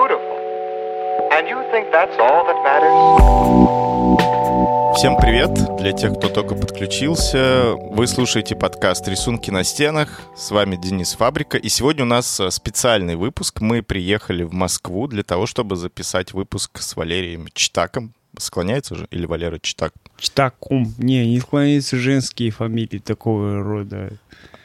beautiful. And you think that's all that matters? Всем привет! Для тех, кто только подключился, вы слушаете подкаст «Рисунки на стенах». С вами Денис Фабрика. И сегодня у нас э, специальный выпуск. Мы приехали в Москву для того, чтобы записать выпуск с Валерием Читаком. Склоняется же? Или Валера Читак? Читаком. Не, не склоняются женские фамилии такого рода.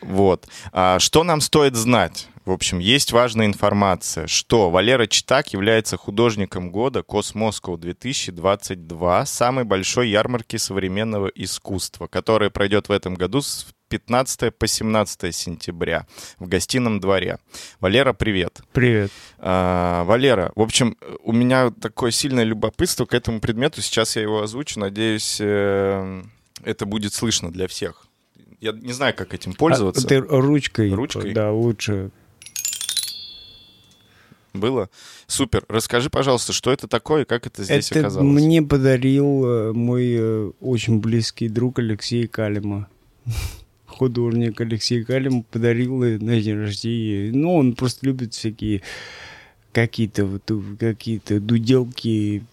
Вот. А что нам стоит знать? В общем, есть важная информация, что Валера Читак является художником года Космоскоу 2022, самой большой ярмарки современного искусства, которая пройдет в этом году с 15 по 17 сентября в гостином дворе. Валера, привет. Привет. А, Валера, в общем, у меня такое сильное любопытство к этому предмету. Сейчас я его озвучу. Надеюсь, э, это будет слышно для всех. Я не знаю, как этим пользоваться. А, ты ручкой. Ручкой? Да, лучше. Было? Супер. Расскажи, пожалуйста, что это такое и как это здесь это оказалось? мне подарил э, мой э, очень близкий друг Алексей Калима. Художник Алексей Калим подарил на день рождения. Ну, он просто любит всякие какие-то вот какие-то дуделки,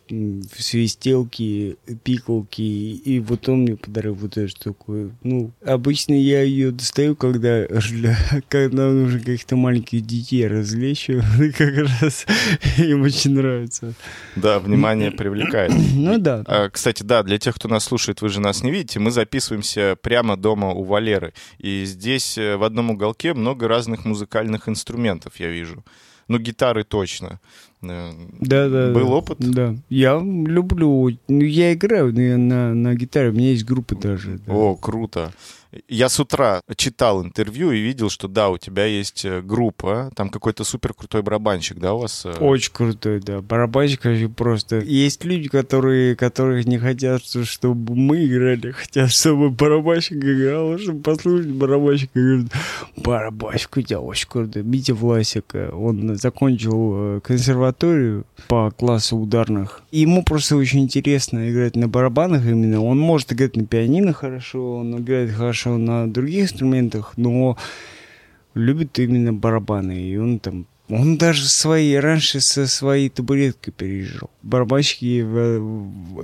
свистелки, пикалки, и вот он мне подарил вот эту штуку. Ну, обычно я ее достаю, когда, когда нужно каких-то маленьких детей развлечь, как раз им очень нравится. Да, внимание привлекает. Ну да. А, кстати, да, для тех, кто нас слушает, вы же нас не видите, мы записываемся прямо дома у Валеры, и здесь э, в одном уголке много разных музыкальных инструментов, я вижу. Ну, гитары точно. Да, да. Был опыт? Да. Я люблю. Ну, я играю на, на, на гитаре. У меня есть группа даже. Да. О, круто. Я с утра читал интервью и видел, что да, у тебя есть э, группа, там какой-то супер крутой барабанщик, да, у вас? Э? Очень крутой, да. Барабанщик вообще просто. Есть люди, которые, которые не хотят, чтобы мы играли, хотят, чтобы барабанщик играл, чтобы послушать барабанщика. Говорят, барабанщик у тебя очень крутой. Митя Власик, он закончил э, консерваторию по классу ударных. Ему просто очень интересно играть на барабанах именно. Он может играть на пианино хорошо, он играет хорошо на других инструментах, но любит именно барабаны. И он там он даже свои, раньше со своей табуреткой переезжал. Барабанщики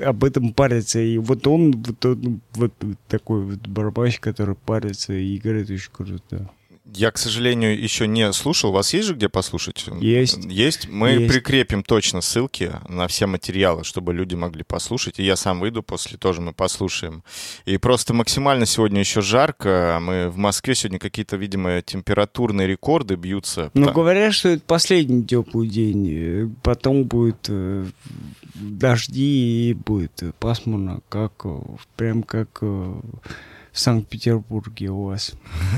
об этом парятся. И вот он, вот, он, вот такой вот барабанщик, который парится и играет очень круто. Я, к сожалению, еще не слушал. У вас есть же где послушать? Есть. Есть. Мы есть. прикрепим точно ссылки на все материалы, чтобы люди могли послушать. И я сам выйду после, тоже мы послушаем. И просто максимально сегодня еще жарко. Мы в Москве сегодня какие-то, видимо, температурные рекорды бьются. Ну, говорят, что это последний теплый день. Потом будет э, дожди и будет пасмурно, как прям как в Санкт-Петербурге у вас,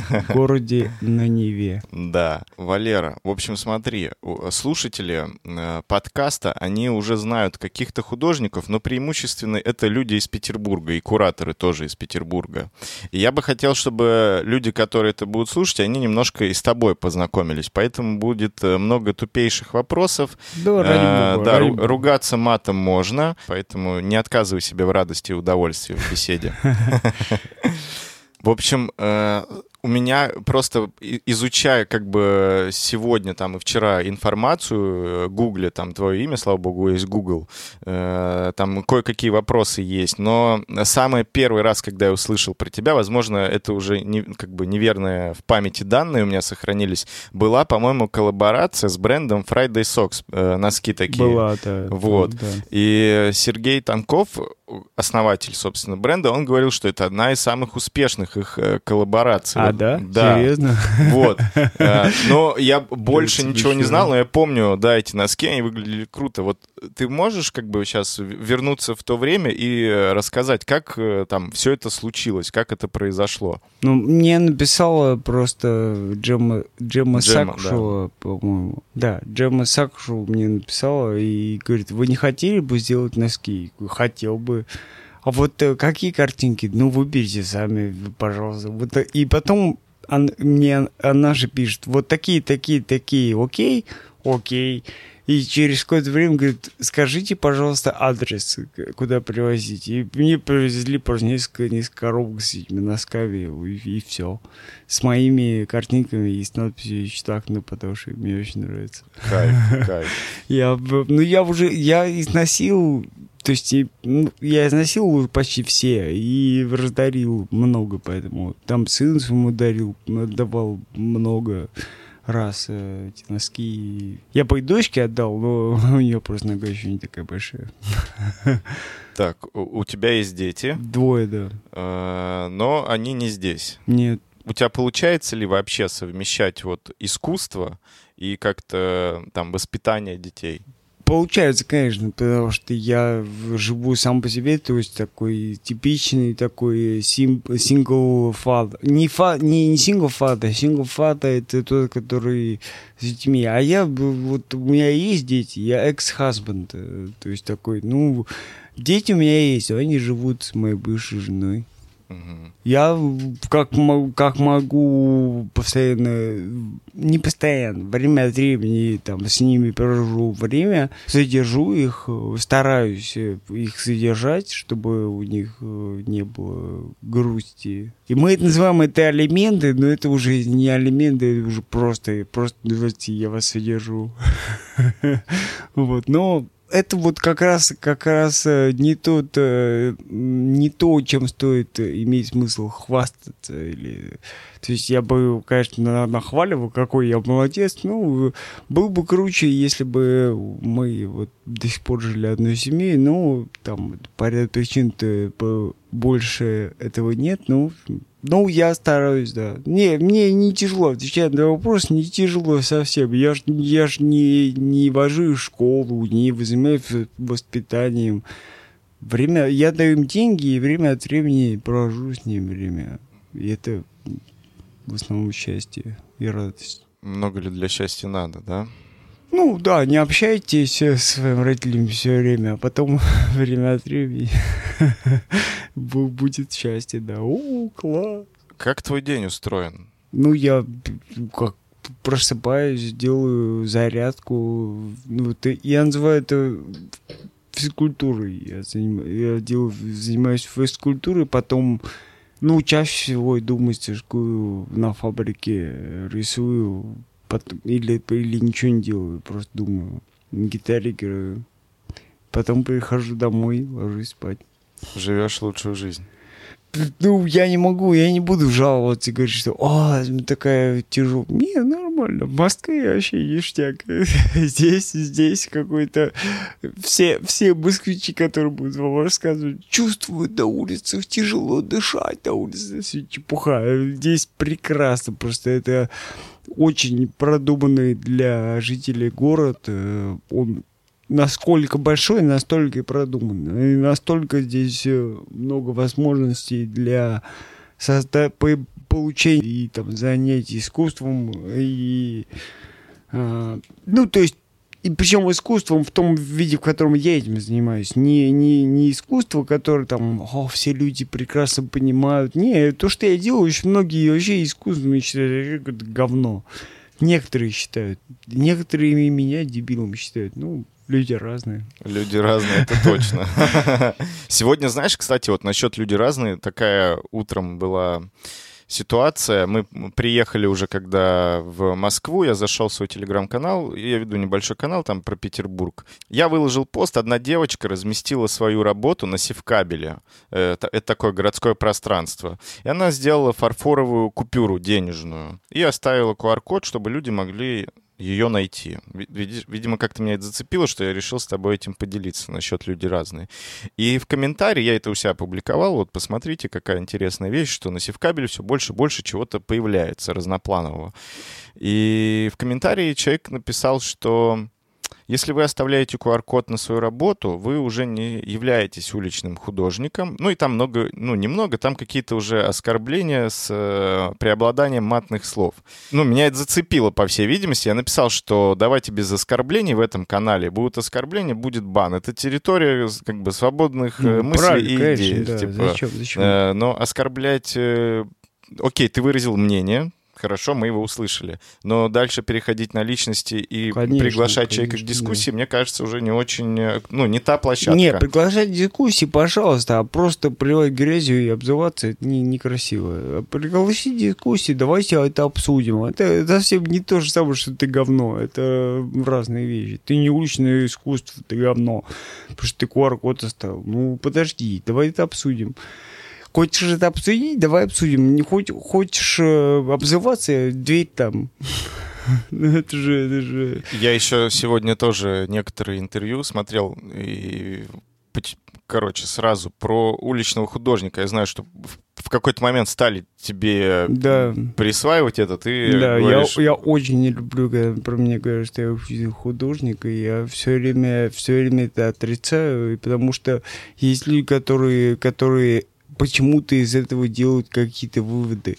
в городе на Неве. Да, Валера, в общем, смотри, слушатели э, подкаста, они уже знают каких-то художников, но преимущественно это люди из Петербурга, и кураторы тоже из Петербурга. И я бы хотел, чтобы люди, которые это будут слушать, они немножко и с тобой познакомились, поэтому будет э, много тупейших вопросов. Да, ради э, бога, да, ради бога. ругаться матом можно, поэтому не отказывай себе в радости и удовольствии в беседе. В общем, э, у меня просто изучая как бы сегодня там и вчера информацию, э, гугле там твое имя, слава богу, есть Google, э, там кое-какие вопросы есть, но самый первый раз, когда я услышал про тебя, возможно, это уже не, как бы неверные в памяти данные у меня сохранились, была, по-моему, коллаборация с брендом Friday Socks, э, носки такие. Была, да. Вот. Да. И Сергей Танков, основатель, собственно, бренда, он говорил, что это одна из самых успешных их коллабораций. А, да? Да. Серьезно? Вот. Э, но я больше ничего не знал, но я помню, да, эти носки, они выглядели круто. Вот ты можешь как бы сейчас вернуться в то время и э, рассказать, как там все это случилось, как это произошло? Ну, мне написала просто Джема, Джема Сакшула, да. по-моему. Да, Джема Сакшула мне написала и говорит, вы не хотели бы сделать носки? Хотел бы. А вот э, какие картинки? Ну, выберите сами, пожалуйста. Вот, э, и потом он- мне она же пишет, вот такие, такие, такие, окей, окей. И через какое-то время говорит, скажите, пожалуйста, адрес, куда привозить. И мне привезли просто несколько, несколько коробок с этими носками, и, все. С моими картинками и с надписью «Читак», ну, потому что мне очень нравится. Кайф, кайф. Я, ну, я уже, я износил, то есть, ну, я износил почти все и раздарил много, поэтому там сыну своему дарил, давал много раз э, эти носки. Я и дочке отдал, но у нее просто нога еще не такая большая. Так, у, тебя есть дети, Двое, да. э, но они не здесь. Нет. У тебя получается ли вообще совмещать вот искусство и как-то там воспитание детей? Получается, конечно, потому что я живу сам по себе, то есть такой типичный такой сингл фад. Не, фа, не, не сингл фад, а сингл фад это тот, который с детьми. А я, вот у меня есть дети, я экс-хасбенд, э, то есть такой, ну, дети у меня есть, они живут с моей бывшей женой. Я как, как могу постоянно, не постоянно, время от времени там с ними провожу время, содержу их, стараюсь э, их содержать, чтобы у них э, не было грусти. И мы это называем это алименты, но это уже не алименты, это уже просто, просто давайте я вас содержу. Вот, но это вот как раз, как раз э, не тот, э, не то, чем стоит э, иметь смысл хвастаться или, то есть я бы, конечно, на- нахваливал, какой я молодец, ну, был бы круче, если бы мы вот до сих пор жили одной семьей, но там по ряду причин-то по- больше этого нет, ну, ну, я стараюсь, да. Не, мне не тяжело отвечать на вопрос, не тяжело совсем. Я ж, я ж не, не вожу в школу, не занимаюсь воспитанием. Время, я даю им деньги, и время от времени провожу с ним время. И это в основном счастье и радость. Много ли для счастья надо, да? Ну да, не общайтесь с своими родителями все время, а потом время от времени будет счастье, да. О, класс. Как твой день устроен? Ну, я как просыпаюсь, делаю зарядку. Ну, ты, я называю это физкультурой. Я, заним- я делаю, занимаюсь физкультурой, потом, ну, чаще всего иду в мастерскую на фабрике, рисую, потом, или, или ничего не делаю, просто думаю, на гитаре играю. Потом прихожу домой, ложусь спать. Живешь лучшую жизнь. Ну, я не могу, я не буду жаловаться и говорить, что «О, такая тяжелая». Не, нормально. В Москве вообще ништяк. Здесь, здесь какой-то... Все, все москвичи, которые будут вам рассказывать, чувствуют на улицах, тяжело дышать на улице. Все чепуха. Здесь прекрасно. Просто это очень продуманный для жителей город. Э, Он насколько большой, настолько и продуманный. И настолько здесь э, много возможностей для созда- по- получения и там занятий искусством и а, ну то есть и причем искусством в том виде, в котором я этим занимаюсь. Не, не, не искусство, которое там, о, все люди прекрасно понимают. Не, то, что я делаю, очень многие вообще искусством считают, это говно. Некоторые считают. Некоторые меня дебилом считают. Ну, люди разные. Люди разные, это точно. Сегодня, знаешь, кстати, вот насчет люди разные, такая утром была ситуация. Мы приехали уже, когда в Москву, я зашел в свой телеграм-канал, я веду небольшой канал там про Петербург. Я выложил пост, одна девочка разместила свою работу на севкабеле. Это, это такое городское пространство. И она сделала фарфоровую купюру денежную и оставила QR-код, чтобы люди могли ее найти. Видимо, как-то меня это зацепило, что я решил с тобой этим поделиться насчет люди разные. И в комментарии я это у себя опубликовал. Вот посмотрите, какая интересная вещь, что на Севкабеле все больше и больше чего-то появляется разнопланового. И в комментарии человек написал, что если вы оставляете QR-код на свою работу, вы уже не являетесь уличным художником. Ну и там много, ну немного, там какие-то уже оскорбления с э, преобладанием матных слов. Ну, меня это зацепило, по всей видимости. Я написал, что давайте без оскорблений в этом канале. Будут оскорбления, будет бан. Это территория как бы свободных э, Ну, мыслей и конечно, идей. да. Типа, Зачем, зачем? Э, но оскорблять... э, Окей, ты выразил мнение, Хорошо, мы его услышали. Но дальше переходить на личности и Конечно, приглашать человека к конечно, дискуссии, мне кажется, уже не очень, э, ну, не та площадка. Не, приглашать дискуссии, пожалуйста, а просто плевать грязью и обзываться, это не, некрасиво. Пригласи дискуссии, давайте это обсудим. Это, это совсем не то же самое, что ты говно. Это разные вещи. Ты не уличное искусство, ты говно. Потому что ты QR-код оставил. Ну, подожди, давай это обсудим. Хочешь это обсудить? Давай обсудим. Не хочешь, хочешь э, обзываться? Дверь там. Ну, это же, это же... Я еще сегодня тоже некоторые интервью смотрел и короче, сразу про уличного художника. Я знаю, что в- какой-то момент стали тебе Да. присваивать это, ты Да, я, говоришь, я очень не люблю, когда про меня говорят, что я художник, и я все время, все время это отрицаю, потому что есть люди, которые, которые почему-то из этого делают какие-то выводы.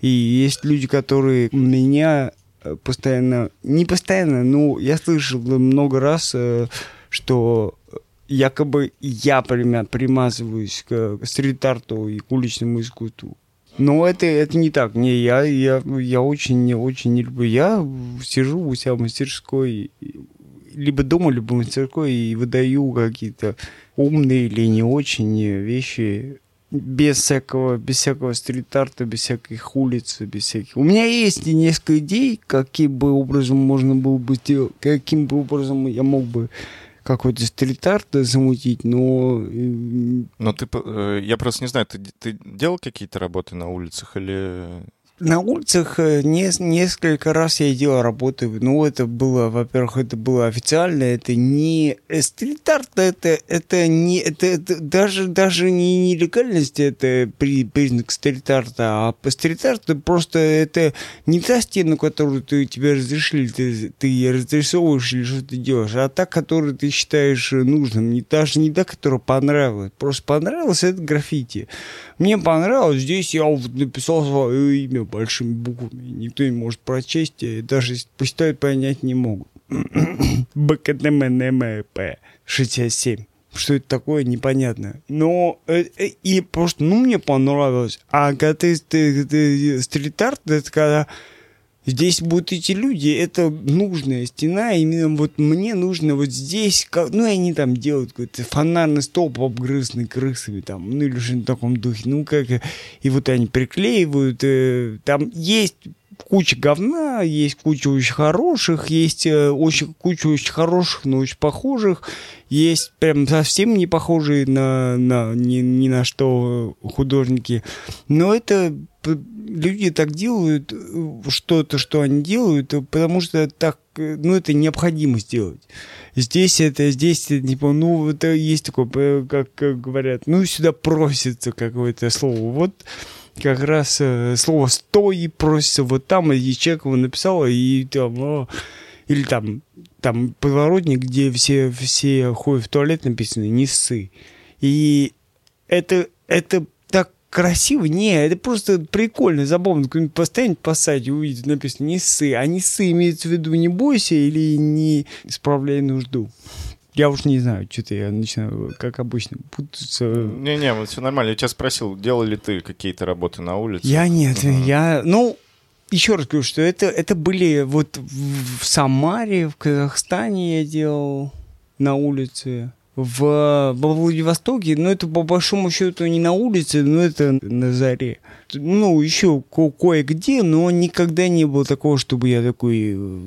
И есть люди, которые меня э, постоянно, не постоянно, но я слышал много раз, э, что якобы я примя- примазываюсь к стрит-арту и к уличному искусству. Но это, это не так. Не, я, я, я очень, не очень не люблю. Я сижу у себя в мастерской, либо дома, либо в мастерской, и выдаю какие-то умные или не очень вещи без всякого, без всякого стрит-арта, без всяких улиц, без всяких... У меня есть несколько идей, каким бы образом можно было бы сделать, каким бы образом я мог бы какой-то стрит-арт замутить, но Но ты, э, я просто не знаю, ты, ты делал какие-то работы на улицах или... На улицах э, не- несколько раз я делал работы. Ну, это было, во-первых, это было официально, это не стрит-арт, это, это не, это, это даже, даже не нелегальность, это при, признак стрит-арта, а стрит-арт просто это не та стена, которую ты, тебе разрешили, ты, ты разрисовываешь или что ты делаешь, а та, которую ты считаешь э, нужным, не, даже не та, которая понравилась. Просто понравилось это граффити. Мне понравилось, здесь я вот написал свое имя большими буквами. Никто не может прочесть, и даже если посчитают, понять не могут. БКТМНМП 67. Что это такое, непонятно. Но э, э, и просто, ну, мне понравилось. А когда ты, ты, ты стрит-арт, это когда Здесь будут эти люди, это нужная стена, именно вот мне нужно вот здесь, как, ну, они там делают какой-то фонарный столб обгрызанный крысами, там, ну, или что-нибудь в таком духе, ну, как, и вот они приклеивают, э, там есть куча говна, есть куча очень хороших, есть э, очень, куча очень хороших, но очень похожих, есть прям совсем не похожие на, на ни, ни на что художники, но это люди так делают э, что-то, что они делают, э, потому что так, э, ну, это необходимо сделать. Здесь это, здесь типа, ну, это есть такое, как говорят, ну, сюда просится какое-то слово. Вот как раз слово «стой» просится вот там, и человек его написал, и там, о, или там, там подворотник, где все, все ходят в туалет, написано «не ссы». И это, это красиво. Не, это просто прикольно, забавно. Кто-нибудь постоянно по сайте увидит, написано «не ссы». А «не ссы» имеется в виду «не бойся» или «не справляй нужду». Я уж не знаю, что-то я начинаю, как обычно, путаться. Не-не, вот все нормально. Я тебя спросил, делал ли ты какие-то работы на улице? Я нет, Мгм. я, ну, еще раз говорю, что это, это были вот в Самаре, в Казахстане я делал на улице, в, во Владивостоке, но это по большому счету не на улице, но это на заре. Ну, еще ко- кое-где, но никогда не было такого, чтобы я такой, э,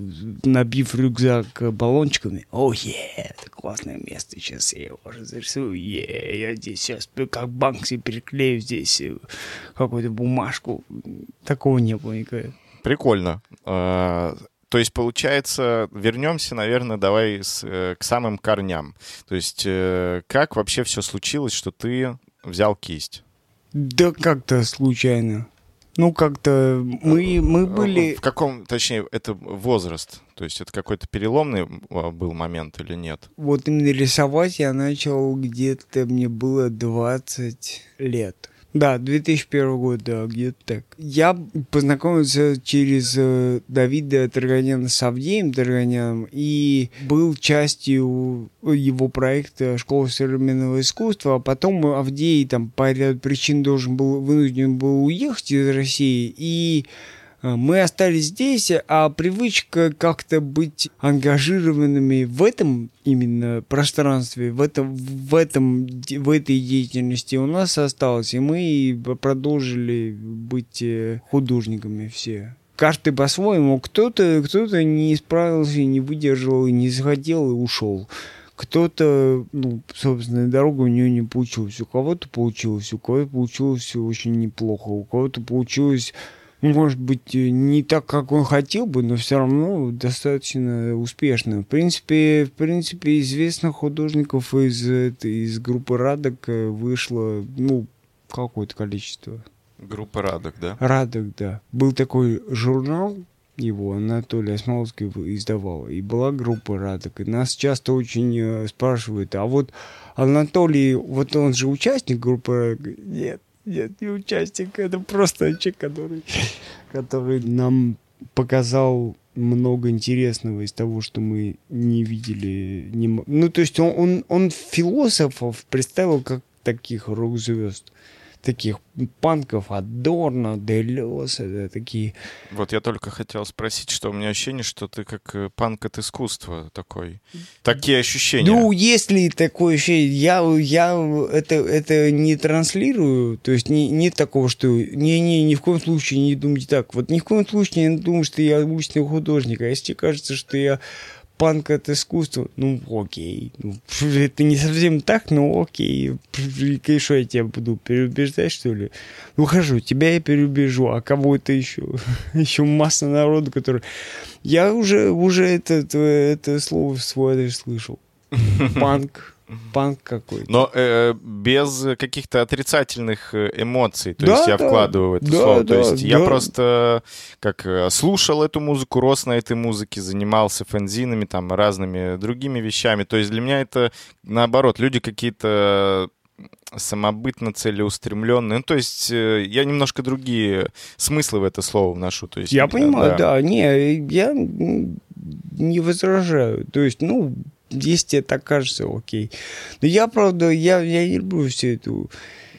набив рюкзак баллончиками, о, е, это классное место, сейчас я его разрисую, е, я здесь сейчас как Банкси переклею здесь э, какую-то бумажку. Такого не было никогда. Прикольно. То есть, получается, вернемся, наверное, давай с, э, к самым корням. То есть, э, как вообще все случилось, что ты взял кисть? Да как-то случайно. Ну, как-то мы, мы были... В каком, точнее, это возраст? То есть, это какой-то переломный а, был момент или нет? Вот именно рисовать я начал где-то, мне было 20 лет. Да, 2001 год, да, где-то так. Я познакомился через э, Давида Тарганяна с Авдеем Тарганяном и был частью его проекта «Школа современного искусства», а потом Авдей там по ряду причин должен был, вынужден был уехать из России, и Мы остались здесь, а привычка как-то быть ангажированными в этом именно пространстве, в этом, в этом, в этой деятельности у нас осталась, и мы продолжили быть э, художниками все. Каждый по-своему. Кто-то, кто-то не справился, не выдержал, не захотел и ушел. Кто-то, ну, собственно, дорога у нее не получилась. У кого-то получилось, у кого-то получилось очень неплохо, у кого-то получилось, может быть, э, не так, как он хотел бы, но все равно достаточно успешно. В принципе, в принципе, известных художников из, из группы Радок э, вышло, ну, какое-то количество. Группа Радок, да? Радок, да. Был такой журнал, его Анатолий Осмолский в- издавал, и была группа Радок. И нас часто очень э, спрашивают, а вот Анатолий, вот он же участник группы Радок? Нет, нет, не участник, это просто человек, который, который нам показал много интересного из того, что мы не видели. Не... Ну, то есть он, он, он философов представил как таких рок-звезд таких панков от Дорна, Делеса, да, такие. Вот я только хотел спросить, что у меня ощущение, что ты как э, панк от искусства такой. Такие ощущения. Ну, если такое ощущение, я, я это, это не транслирую, то есть не, нет такого, что не, не, ни в коем случае не думайте так. Вот ни в коем случае не думаю, что я уличный художник, а если тебе кажется, что я панк от искусства, ну, окей. Ну, это не совсем так, но окей. И что я тебя буду переубеждать, что ли? Ну, хорошо, тебя я переубежу, а кого это еще? еще масса народу, который... Я уже, уже это, это, это слово в свой адрес слышал. Панк. Панк какой-то. Но э, без каких-то отрицательных э, эмоций. То Да, есть я да. вкладываю в это Да, слово. да, То есть я да. просто как э, слушал эту музыку, рос на этой музыке, занимался фэнзинами, там, разными другими вещами. То есть для меня это наоборот, люди какие-то самобытно целеустремленные. Ну, то есть э, я немножко другие смыслы в это слово вношу. То есть, Я э, понимаю, да. Не, я не возражаю. То есть, ну, если тебе так кажется, окей. Но я, правда, я, я не люблю всю эту...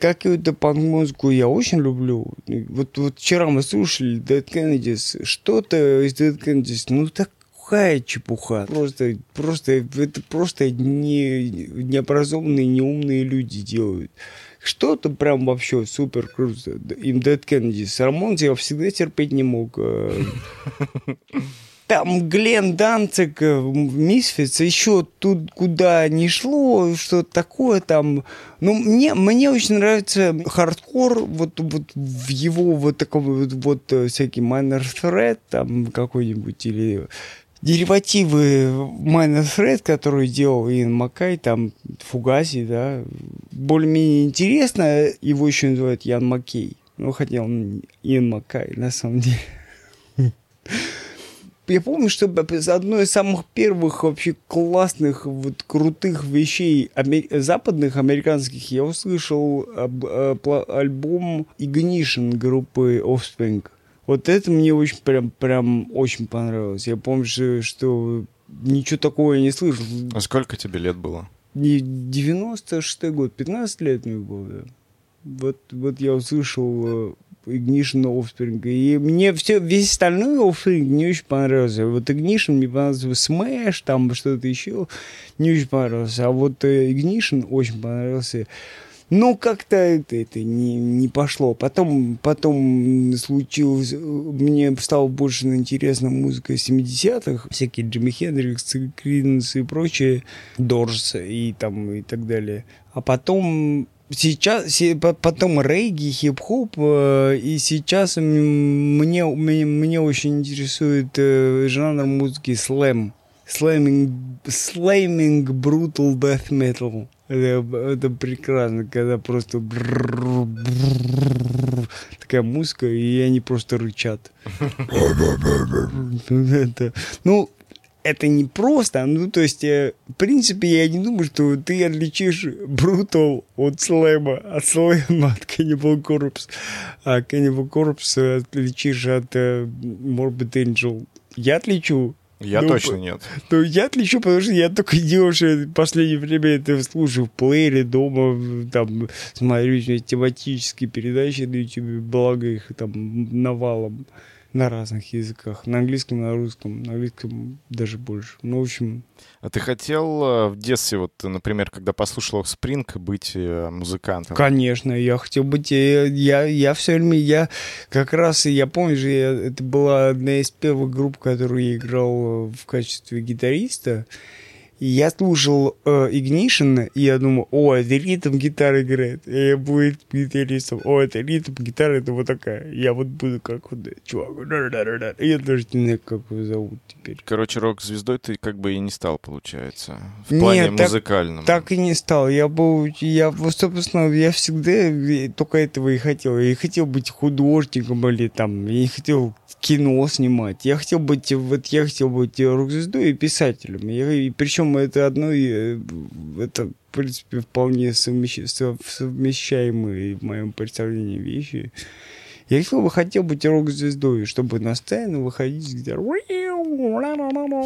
Какую-то панк-музыку я очень люблю. Вот, вот вчера мы слушали Dead Kennedys. Что-то из Dead Kennedys, ну, такая чепуха. Просто, просто, это просто не, необразованные, неумные люди делают. Что-то прям вообще супер круто. Им Dead Kennedys. Ramones я всегда терпеть не мог. Там Глен Данциг, э, Misfits, еще тут куда не шло, что такое там. Ну, мне, мне очень нравится хардкор, вот, вот в его вот таком вот, вот э, всякий Minor Threat там какой-нибудь, или деривативы Minor Threat, который делал Иэн Маккай, там Фугаси, да, более-менее интересно, его еще называют Ян Маккей. Ну, хотя он Иэн Маккай, на самом деле. Я помню, что одно из самых первых вообще классных, вот крутых вещей аме- западных, американских, я услышал об- э, пла- альбом Ignition группы Offspring. Вот это мне очень прям, прям очень понравилось. Я помню, что, что ничего такого я не слышал. А сколько тебе лет было? Не 96 год, 15 лет мне было, да. Вот, вот я услышал э, Ignition Offspring. И мне все, весь остальной Offspring не очень понравился. Вот Ignition мне понравился Smash, там что-то еще не очень понравился. А вот э, Ignition очень понравился. Ну, как-то это, это не, не пошло. Потом, потом случилось... э, Мне стало больше интересна музыка 70-х. Всякие Джимми Хендрикс, Криденс и прочее. Дорс и там и так далее. А потом сейчас, се- по- потом регги, хип-хоп, э, и сейчас мне, мне, мне очень интересует э, жанр музыки слэм. Слэминг, слэминг brutal death metal. Это, это прекрасно, когда просто такая музыка, и они просто рычат. Это- Ну, это не просто, ну, то есть, э, в принципе, я не думаю, что ты отличишь Брутал от слэма, от слэма от Cannibal Corpse, а Cannibal Corpse отличишь от э, Morbid Angel. Я отличу. Я Ну, точно нет. Ну, я отличу, потому что я только что в последнее время это слушаю в плеере дома, там, смотрю тематические передачи на YouTube, благо их там навалом. На разных языках. На английском, на русском, на английском даже больше. Ну, в общем, А ты хотел э, в детстве, вот, например, когда послушал Offspring, быть э, музыкантом? Конечно, я хотел быть... э, Я, я все время... Я как раз... Я помню же, я- это была одна из первых групп, которую я играл в качестве гитариста. И я слушал э, Ignition, и я думал, о, это ритм гитары играет. И я буду гитаристом. О, это ритм гитары, это вот такая. Я вот буду как вот чувак. Да-да-да-да. Я даже не знаю, как его зовут теперь. Короче, рок-звездой ты как бы и не стал, получается. В Нет, плане так- музыкальном. Так и не стал. Я был, я, собственно, я всегда только этого и хотел. Я и хотел быть художником или там, я не хотел кино снимать. Я хотел быть, вот я хотел быть рок-звездой и писателем. Я- и причем это одно, э, это, в принципе, вполне совмещ- сов- совмещаемые в моем представлении вещи. Я хотел бы хотел быть рок-звездой, чтобы на сцену выходить гитарой.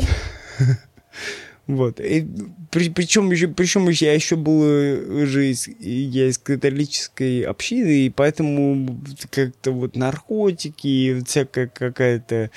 Вот. И при- причем еще, причем еще я еще был э, же из, я из католической общины, и поэтому как-то вот наркотики и всякая какая-то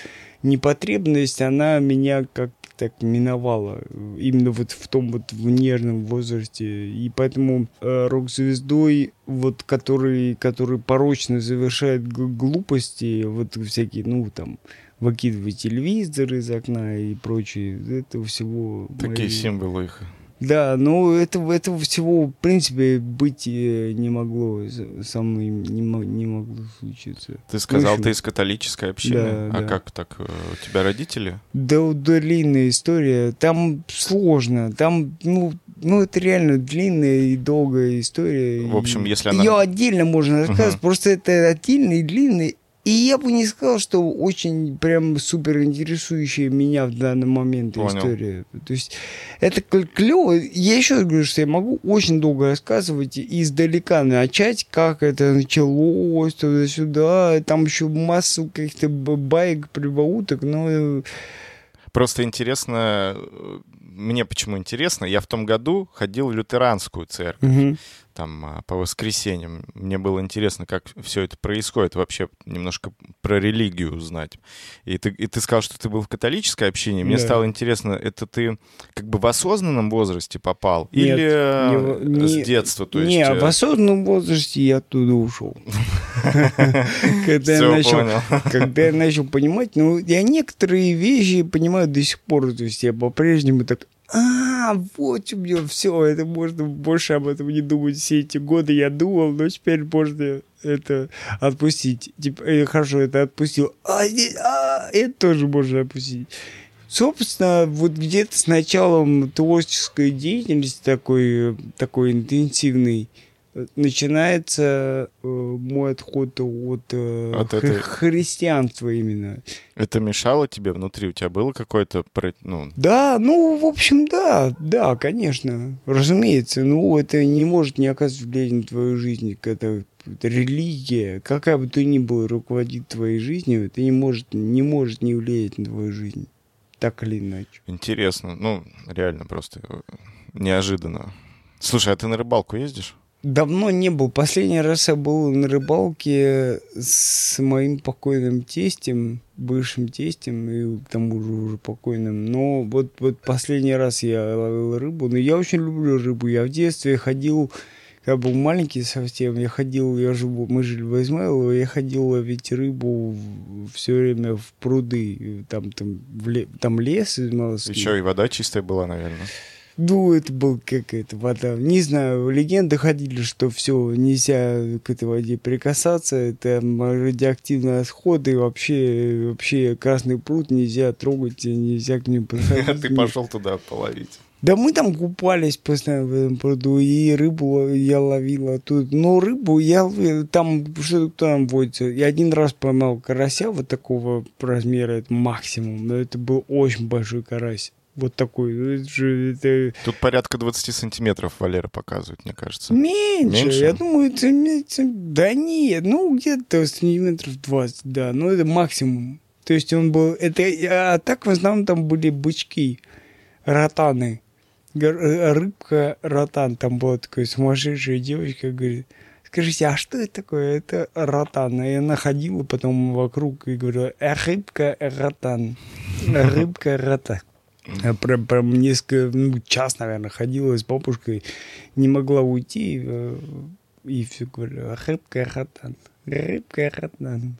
непотребность, она меня как так миновала именно вот в том вот в нежном возрасте и поэтому э, рок-звездой вот который который порочно завершает глупости вот всякие ну там выкидывать телевизор из окна и прочее. Этого всего... Такие мои- символы их. Да, но этого, этого всего, в принципе, быть э, не могло. Со мной не, не могло случиться. Ты сказал, общем, ты из католической общины. Да, а да. как так? э, У тебя родители? Да, длинная история. Там сложно. Там, ну, ну, это реально длинная и долгая история. В общем, если она- Ее отдельно можно рассказывать. Мгм. Просто это отдельный и длинный. И я бы не сказал, что очень прям супер интересующая меня в данный момент Понял. история. То есть это клево. Я еще раз говорю, что я могу очень долго рассказывать и издалека начать, как это началось, туда-сюда. Там еще массу каких-то б- баек, прибауток, но э, Просто интересно, э, мне почему интересно, я в том году ходил в лютеранскую церковь, мгм. Там а, по воскресеньям. Мне было интересно, как все это происходит, вообще немножко про религию узнать. И ты, и ты сказал, что ты был в католической общине. Мне Да. стало интересно, это ты как бы в осознанном возрасте попал? Нет, Или э, не- не- с детства? То есть, не, э, в осознанном возрасте я оттуда ушел. Когда я начал когда я начал понимать, ну, я некоторые вещи понимаю до сих пор, то есть я по-прежнему так, а, вот у меня все, это можно больше об этом не думать все эти годы, я думал, но теперь можно это отпустить. Типа, э, хорошо, это отпустил, а, здесь, а, это тоже можно отпустить. Собственно, вот где-то с началом творческой деятельности такой, такой интенсивной э, начинается э, мой отход от, э, От хри- этой- христианства именно. Это мешало тебе внутри? У тебя было какое-то... Ну, Да, ну, в общем, да, да, конечно, разумеется. Ну, это не может не оказывать влияния на твою жизнь, это религия, какая бы ты ни была, руководит твоей жизнью, это не может, не может не влиять на твою жизнь, так или иначе. интересно. Ну, реально просто э, неожиданно. Слушай, а ты на рыбалку ездишь? Давно не был. Последний раз я был на рыбалке с моим покойным тестем, бывшим тестем, и к тому же уже покойным. Но вот, вот последний раз я ловил рыбу. Но я очень люблю рыбу. Я в детстве ходил, когда был маленький совсем, я ходил, я живу, мы жили в Измайлово, я ходил ловить рыбу все время в пруды. Там, там, в ле- там лес измайловский. Еще и вода чистая была, наверное. Ну, это был какая-то вода. Не знаю, легенды ходили, что все, нельзя к этой воде прикасаться, это радиоактивные отходы, вообще, вообще Красный пруд нельзя трогать, нельзя к ним подходить. Ты пошел туда половить. Да мы там купались постоянно в этом пруду, и рыбу я ловил оттуда. Но рыбу я ловил, там что там водится. Я один раз поймал карася вот такого размера, это максимум, но это был очень большой карась. Вот такой. Ну, Тут порядка 20 сантиметров Валера показывает, мне кажется. меньше. Меньше? Я думаю, это, это- да нет, ну где-то сантиметров 20, да, но это максимум. То есть он был, это, а так в основном там были бычки, ротаны. Э, Рыбка ротан, там была такая сумасшедшая девочка, говорит, скажите, а что это такое? Это ротан. И она ходила потом вокруг и говорила, «Э, рыбка ротан. Рыбка ротан. Прям, прям несколько, ну, час, наверное, ходила с бабушкой, не могла уйти, э, и все говорю, рыбка ротан. Рыбка ротан.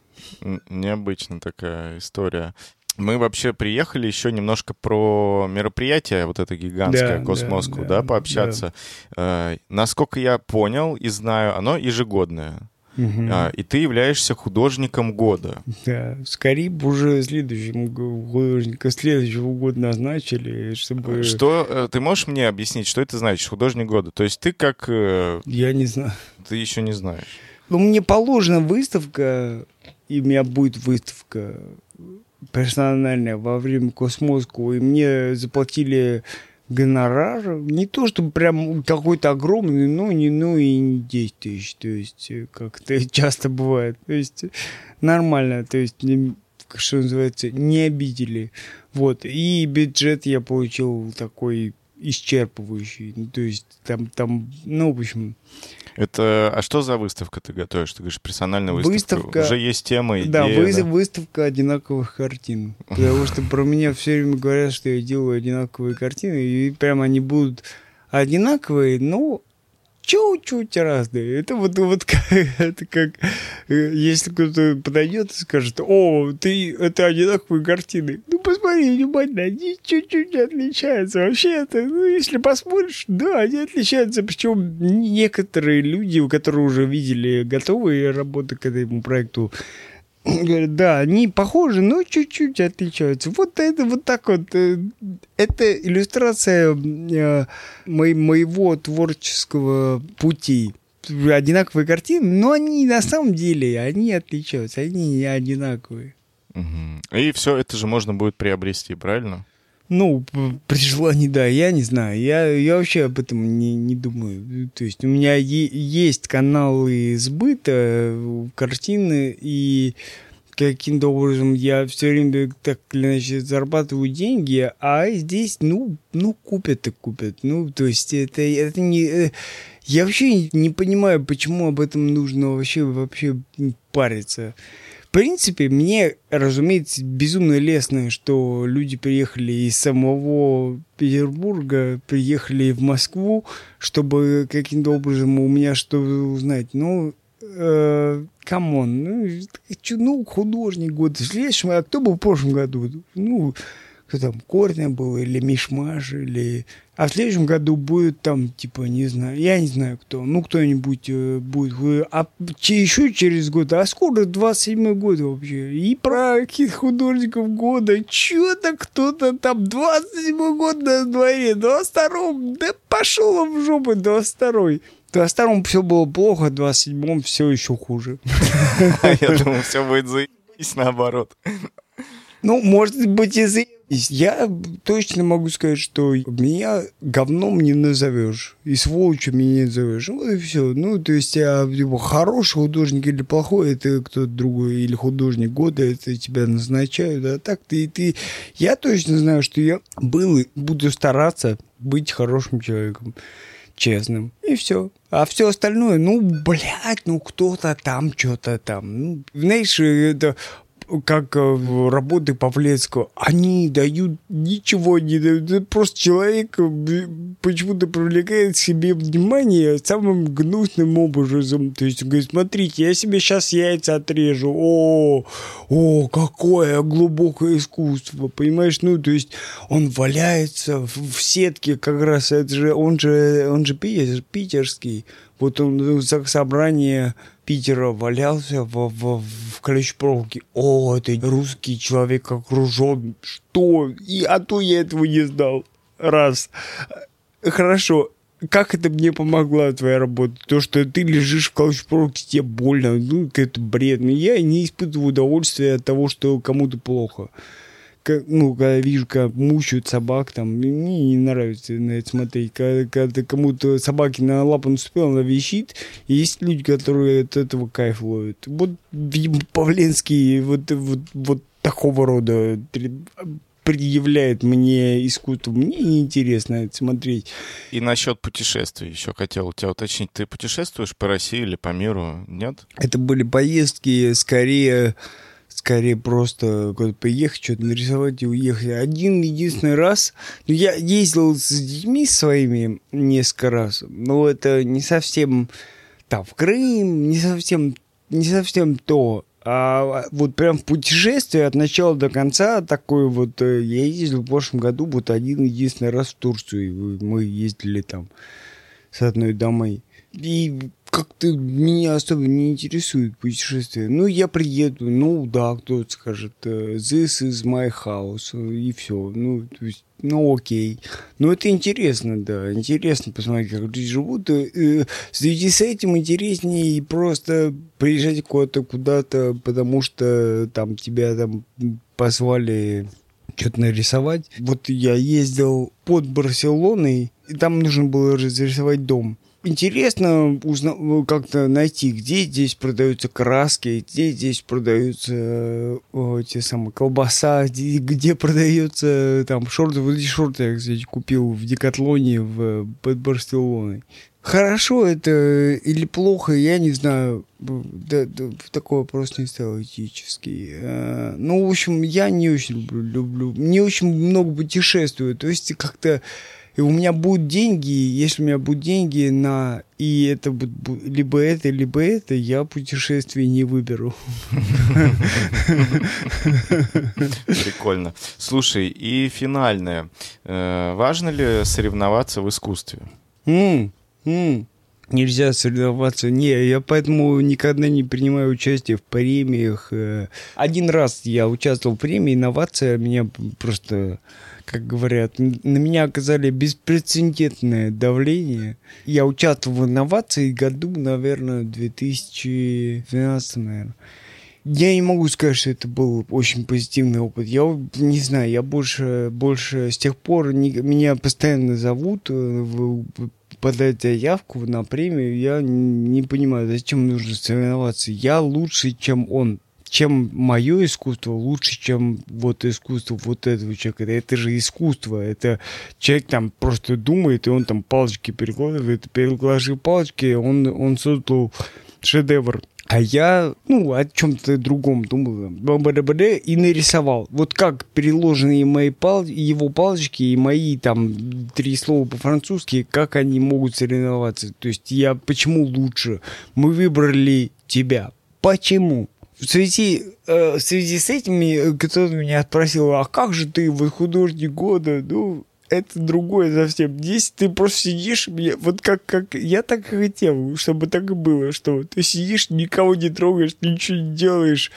Необычная такая история. Мы вообще приехали еще немножко про мероприятие, вот это гигантское, Да, Космоску, да, да, да, пообщаться. Э, насколько я понял и знаю, оно ежегодное. Мгм. А, и ты являешься художником года. Да, скорее бы уже следующему г- художника следующего года назначили, чтобы... Что э, ты можешь мне объяснить, что это значит, художник года? То есть ты как... э, Я не знаю. ты еще не знаешь. Ну, мне положена выставка, и у меня будет выставка персональная во время Космоску, и мне заплатили гонорар, не то чтобы прям какой-то огромный, ну, не, ну и не 10 тысяч, то есть э, как это часто бывает, то есть нормально, то есть что называется, не обидели, вот, и бюджет я получил такой исчерпывающий, то есть там, там, ну, в общем, Это... А что за выставка ты готовишь? Ты говоришь, персональная выставка. Выставка- Уже есть тема, идея, Да, вы- да? выставка одинаковых картин. Потому что про меня все время говорят, что я делаю одинаковые картины, и прям они будут одинаковые, но чуть-чуть разные. Это вот, вот это как э, если кто-то подойдет и скажет, о, ты, это одинаковые картины. Ну, посмотри внимательно, они чуть-чуть отличаются. Вообще это, ну, если посмотришь, да, они отличаются. Причем некоторые люди, которые уже видели готовые работы к этому проекту, Говорят, да, они похожи, но чуть-чуть отличаются. Вот это вот так вот. э, Это иллюстрация э, мо- моего творческого пути. Одинаковые картины, но они на самом деле, они отличаются, они не одинаковые. Мгм. И все это же можно будет приобрести, правильно? Ну, при желании, да, я не знаю. Я, я вообще об этом не, не думаю. То есть у меня есть каналы сбыта э, картины, и каким-то образом я все время так или иначе зарабатываю деньги, а здесь, ну, ну купят и купят. Ну, то есть это, это не... э, Я вообще не понимаю, почему об этом нужно вообще, вообще париться. Принципе, мне, разумеется, безумно лестно, что люди приехали из самого Петербурга, приехали в Москву, чтобы каким-то образом у меня что узнать. Ну, э, come on, ну, чё, ну, художник года. В следующем, а кто был в прошлом году? Ну, кто там, Корина был, или Мишмаш, или... А в следующем году будет там, типа, не знаю, я не знаю кто, ну, кто-нибудь э, будет. э, А еще через год, а скоро 27-й год вообще. И про каких художников года, что-то кто-то там 27-й год на дворе, 22-м, да пошел в жопу, 22-й. В 22-м все было плохо, в 27-м все еще хуже. Я думал, все будет заебись наоборот. Ну, может быть, и заебись. Я точно могу сказать, что меня говном не назовешь. И сволочью меня не назовешь. Вот и все. Ну, то есть, а, типа, хороший художник или плохой, это кто-то другой. Или художник года, это тебя назначают. А так ты, ты... Я точно знаю, что я был и буду стараться быть хорошим человеком. Честным. И все. А все остальное, ну, блядь, ну кто-то там, что-то там. Ну, знаешь, это как э, работы Павлецкого, они дают ничего не дают. Просто человек э, почему-то привлекает к себе внимание самым гнусным образом. То есть, он говорит, смотрите, я себе сейчас яйца отрежу. О, о, какое глубокое искусство, понимаешь? Ну, то есть, он валяется в, сетке как раз, это же, он же, он же питер- питерский. Вот он за собрание Питера валялся в, в, в колючей проволоке. О, это русский человек окружен. Что? И, а то я этого не знал. Раз. Хорошо. Как это мне помогла твоя работа? То, что ты лежишь в колючей проволоке, тебе больно. Ну, это бред. Но я не испытываю удовольствия от того, что кому-то плохо. Как- ну, когда вижу, как мучают собак, там, мне не нравится на это смотреть. Когда, когда кому-то собаки на лапу наступил, она висит, и есть люди, которые от этого кайф ловят. Вот, видимо, Павленский вот, вот, вот такого рода. предъявляет мне искусство. Мне неинтересно это смотреть. И насчет путешествий еще хотел у тебя уточнить. Ты путешествуешь по России или по миру? Нет? Это были поездки скорее скорее просто куда-то поехать, что-то нарисовать и уехать. Один единственный раз, ну, я ездил с детьми своими несколько раз, но это не совсем там в Крым, не совсем, не совсем то. А вот прям в путешествие от начала до конца такой вот э, я ездил в прошлом году вот один единственный раз в Турцию. Мы ездили там с одной домой. И как-то меня особо не интересует путешествие. Ну, я приеду, ну, да, кто-то скажет, э, this is my house, и все. Ну, то есть, ну, окей. Ну, это интересно, да, интересно посмотреть, как люди живут. И, в связи с этим интереснее просто приезжать куда-то, куда-то, потому что там тебя там позвали что-то нарисовать. Вот я ездил под Барселоной, и там нужно было разрисовать дом интересно узна- ну, как-то найти, где здесь продаются краски, где здесь продаются о, те самые колбаса, где, где продаются там шорты. Вот эти шорты я, кстати, купил в Декатлоне в, под Барселоной. Хорошо это или плохо, я не знаю. Да, да, такой вопрос не стал этический. А, ну, в общем, я не очень люблю, люблю, не очень много путешествую. То есть как-то и у меня будут деньги, если у меня будут деньги на и это будет либо это, либо это, я путешествие не выберу. Прикольно. Слушай, и финальное. Э, важно ли соревноваться в искусстве? Нельзя соревноваться. Не, я поэтому никогда не принимаю участие в премиях. Э. Один раз я участвовал в премии «Инновация», меня просто как говорят, на меня оказали беспрецедентное давление. Я участвовал в инновации году, наверное, 2012, наверное. Я не могу сказать, что это был очень позитивный опыт. Я не знаю, я больше, больше с тех пор не, меня постоянно зовут э, подать заявку на премию. Я не понимаю, зачем нужно соревноваться. Я лучше, чем он чем мое искусство лучше, чем вот искусство вот этого человека. Это же искусство. Это человек там просто думает, и он там палочки перекладывает. Переложив палочки, он, он создал шедевр. А я, ну, о чем-то другом думал, и нарисовал. Вот как переложенные мои пал его палочки и мои там три слова по-французски, как они могут соревноваться. То есть я почему лучше? Мы выбрали тебя. Почему? В связи, э, в связи с этими, кто-то меня спросил, а как же ты вот художник года? Ну, это другое совсем. Здесь ты просто сидишь, вот как, как я так и хотел, чтобы так и было, что ты сидишь, никого не трогаешь, ничего не делаешь.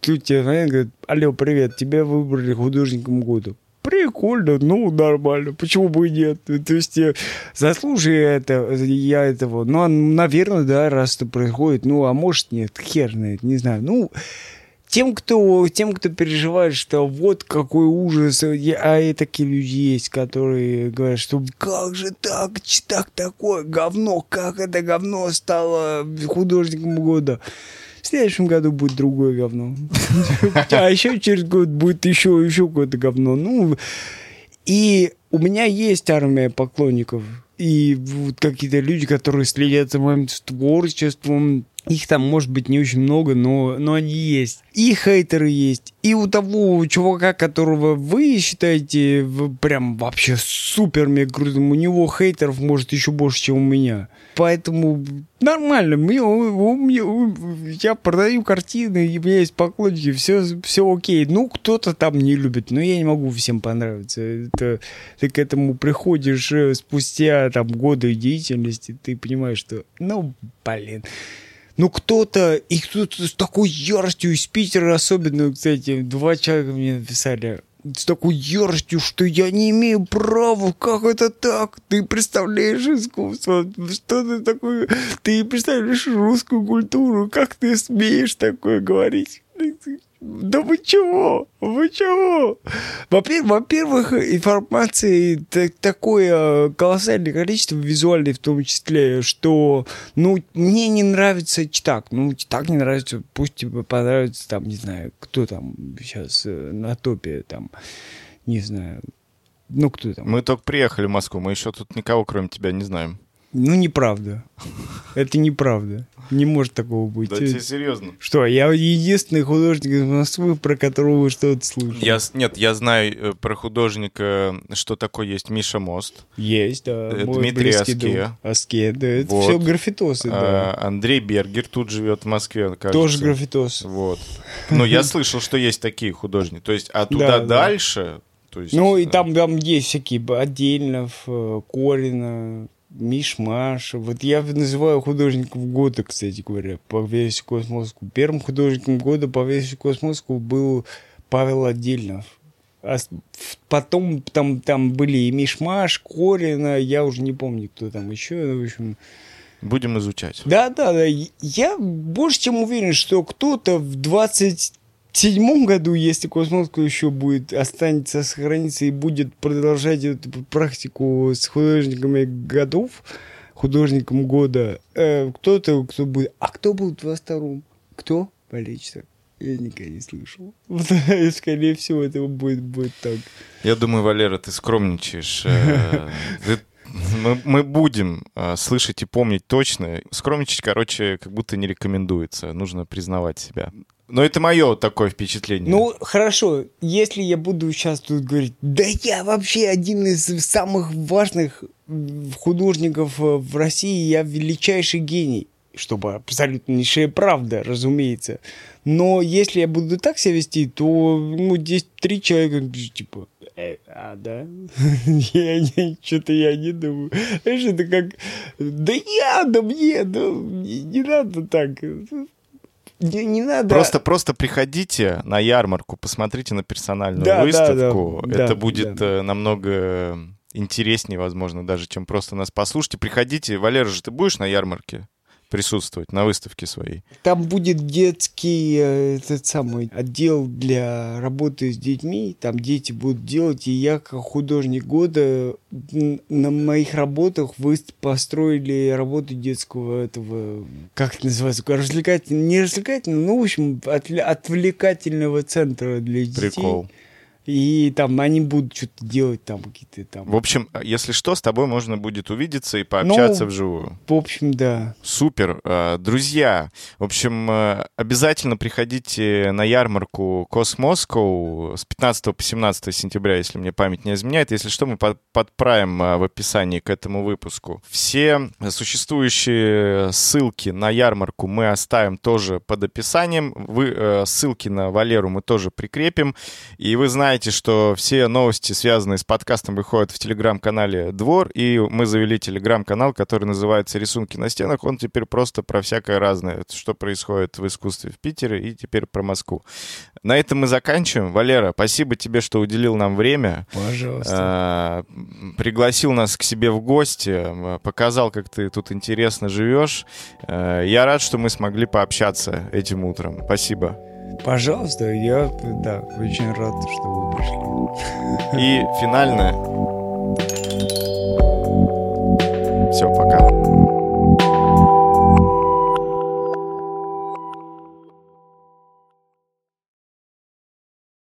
Тут тебе знаешь, говорят, алло, привет, тебя выбрали художником года прикольно, ну, нормально, почему бы и нет? То есть, э, заслуживаю это, я этого, ну, наверное, да, раз это происходит, ну, а может нет, хер знает, не знаю, ну, тем, кто, тем, кто переживает, что вот какой ужас, а и такие люди есть, которые говорят, что как же так, так такое говно, как это говно стало художником года. В следующем году будет другое говно. А еще через год будет еще, еще какое-то говно. Ну, и у меня есть армия поклонников. И вот какие-то люди, которые следят за моим творчеством, их там может быть не очень много, но, но они есть. И хейтеры есть. И у того чувака, которого вы считаете прям вообще супер крутым, у него хейтеров может еще больше, чем у меня. Поэтому нормально. Мне, у, меня, я продаю картины, у меня есть поклонники, все, все окей. Ну, кто-то там не любит, но я не могу всем понравиться. Это, ты к этому приходишь э, спустя там годы деятельности, ты понимаешь, что, ну, блин. Ну, кто-то, и кто-то с такой яростью из Питера, особенно, кстати, два человека мне написали, с такой яростью, что я не имею права, как это так? Ты представляешь искусство, что ты такое, ты представляешь русскую культуру, как ты смеешь такое говорить? Да вы чего? Вы чего? Во-первых, информации такое колоссальное количество, визуальной в том числе, что, ну, мне не нравится читак. Ну, читак не нравится, пусть тебе понравится, там, не знаю, кто там сейчас э, на топе, там, не знаю, ну кто там? Мы только приехали в Москву, мы еще тут никого, кроме тебя, не знаем. Ну, неправда. Это неправда. Не может такого быть. Да тебе серьезно. Что, я единственный художник из Москвы, про которого вы что-то слышали? Я, нет, я знаю э, про художника, что такое есть Миша Мост, Есть, да. Э, мой Дмитрий Аске. друг. Аске, да. Это Вот. все граффитосы, да. а, Андрей Бергер тут живет в Москве, кажется. Тоже граффитосы. Вот. Но я слышал, что есть такие художники. То есть, а туда Да, да. дальше... То есть, Ну, и э, там, там есть всякие э, Корина, Мишмаш. Вот я называю художников года, кстати говоря, по версии Cosmoscow. Первым художником года по версии Cosmoscow был Павел Отдельнов. А потом там, там были и Мишмаш, Корина, я уже не помню, кто там еще. В общем, Будем изучать. да, да, да. Я больше чем уверен, что кто-то в 27 году, если Космоску еще будет, останется, сохранится и будет продолжать эту практику с художниками годов, художником года, э, кто-то, кто будет... А кто был в 22 Кто? Полечится. Я никогда не слышал. Скорее всего, это будет, будет так. Я думаю, Валера, ты скромничаешь. Э, Мы, мы будем э, слышать и помнить точно. Скромничать, короче, как будто не рекомендуется. Нужно признавать себя. Но это мое такое впечатление. Ну, хорошо, если я буду сейчас тут говорить, да я вообще один из самых важных художников э, в России, я величайший гений, чтобы абсолютнейшая правда, разумеется. Но если я буду так себя вести, то, ну, здесь три человека, типа, «Э, а, да? я, не, что-то я не думаю. Знаешь, это как, да я, да мне, да не, не надо так. Не, не надо. Просто, просто приходите на ярмарку, посмотрите на персональную Да, да, выставку. да, Это да, будет да. э, намного интереснее, возможно, даже, чем просто нас послушать. Приходите. Валера же, ты будешь на ярмарке присутствовать, на выставке своей? Там будет детский э, этот самый отдел для работы с детьми. Там дети будут делать, и я как художник года на моих работах вы построили работу детского этого, как это называется, развлекательного, не развлекательного, ну, в общем, отвлекательного центра для детей. Прикол. И там они будут что-то делать, там какие-то там. В общем, если что, с тобой можно будет увидеться и пообщаться Ну, вживую. В общем, да. Супер. Э, Друзья, в общем, э, обязательно приходите на ярмарку Космоскоу с 15 по 17 сентября, если мне память не изменяет. Если что, мы под- подправим э, в описании к этому выпуску. Все существующие ссылки на ярмарку мы оставим тоже под описанием. Вы, э, ссылки на Валеру мы тоже прикрепим. И вы знаете, что все новости, связанные с подкастом, выходят в телеграм-канале «Двор», и мы завели телеграм-канал, который называется «Рисунки на стенах». Он теперь просто про всякое разное, что происходит в искусстве в Питере, и теперь про Москву. На этом мы заканчиваем. Валера, спасибо тебе, что уделил нам время. Пожалуйста. А, пригласил нас к себе в гости, показал, как ты тут интересно живешь. А, Я рад, что мы смогли пообщаться этим утром. Спасибо. Пожалуйста, я да, очень рад, что вы пришли. И финальное. Все, пока.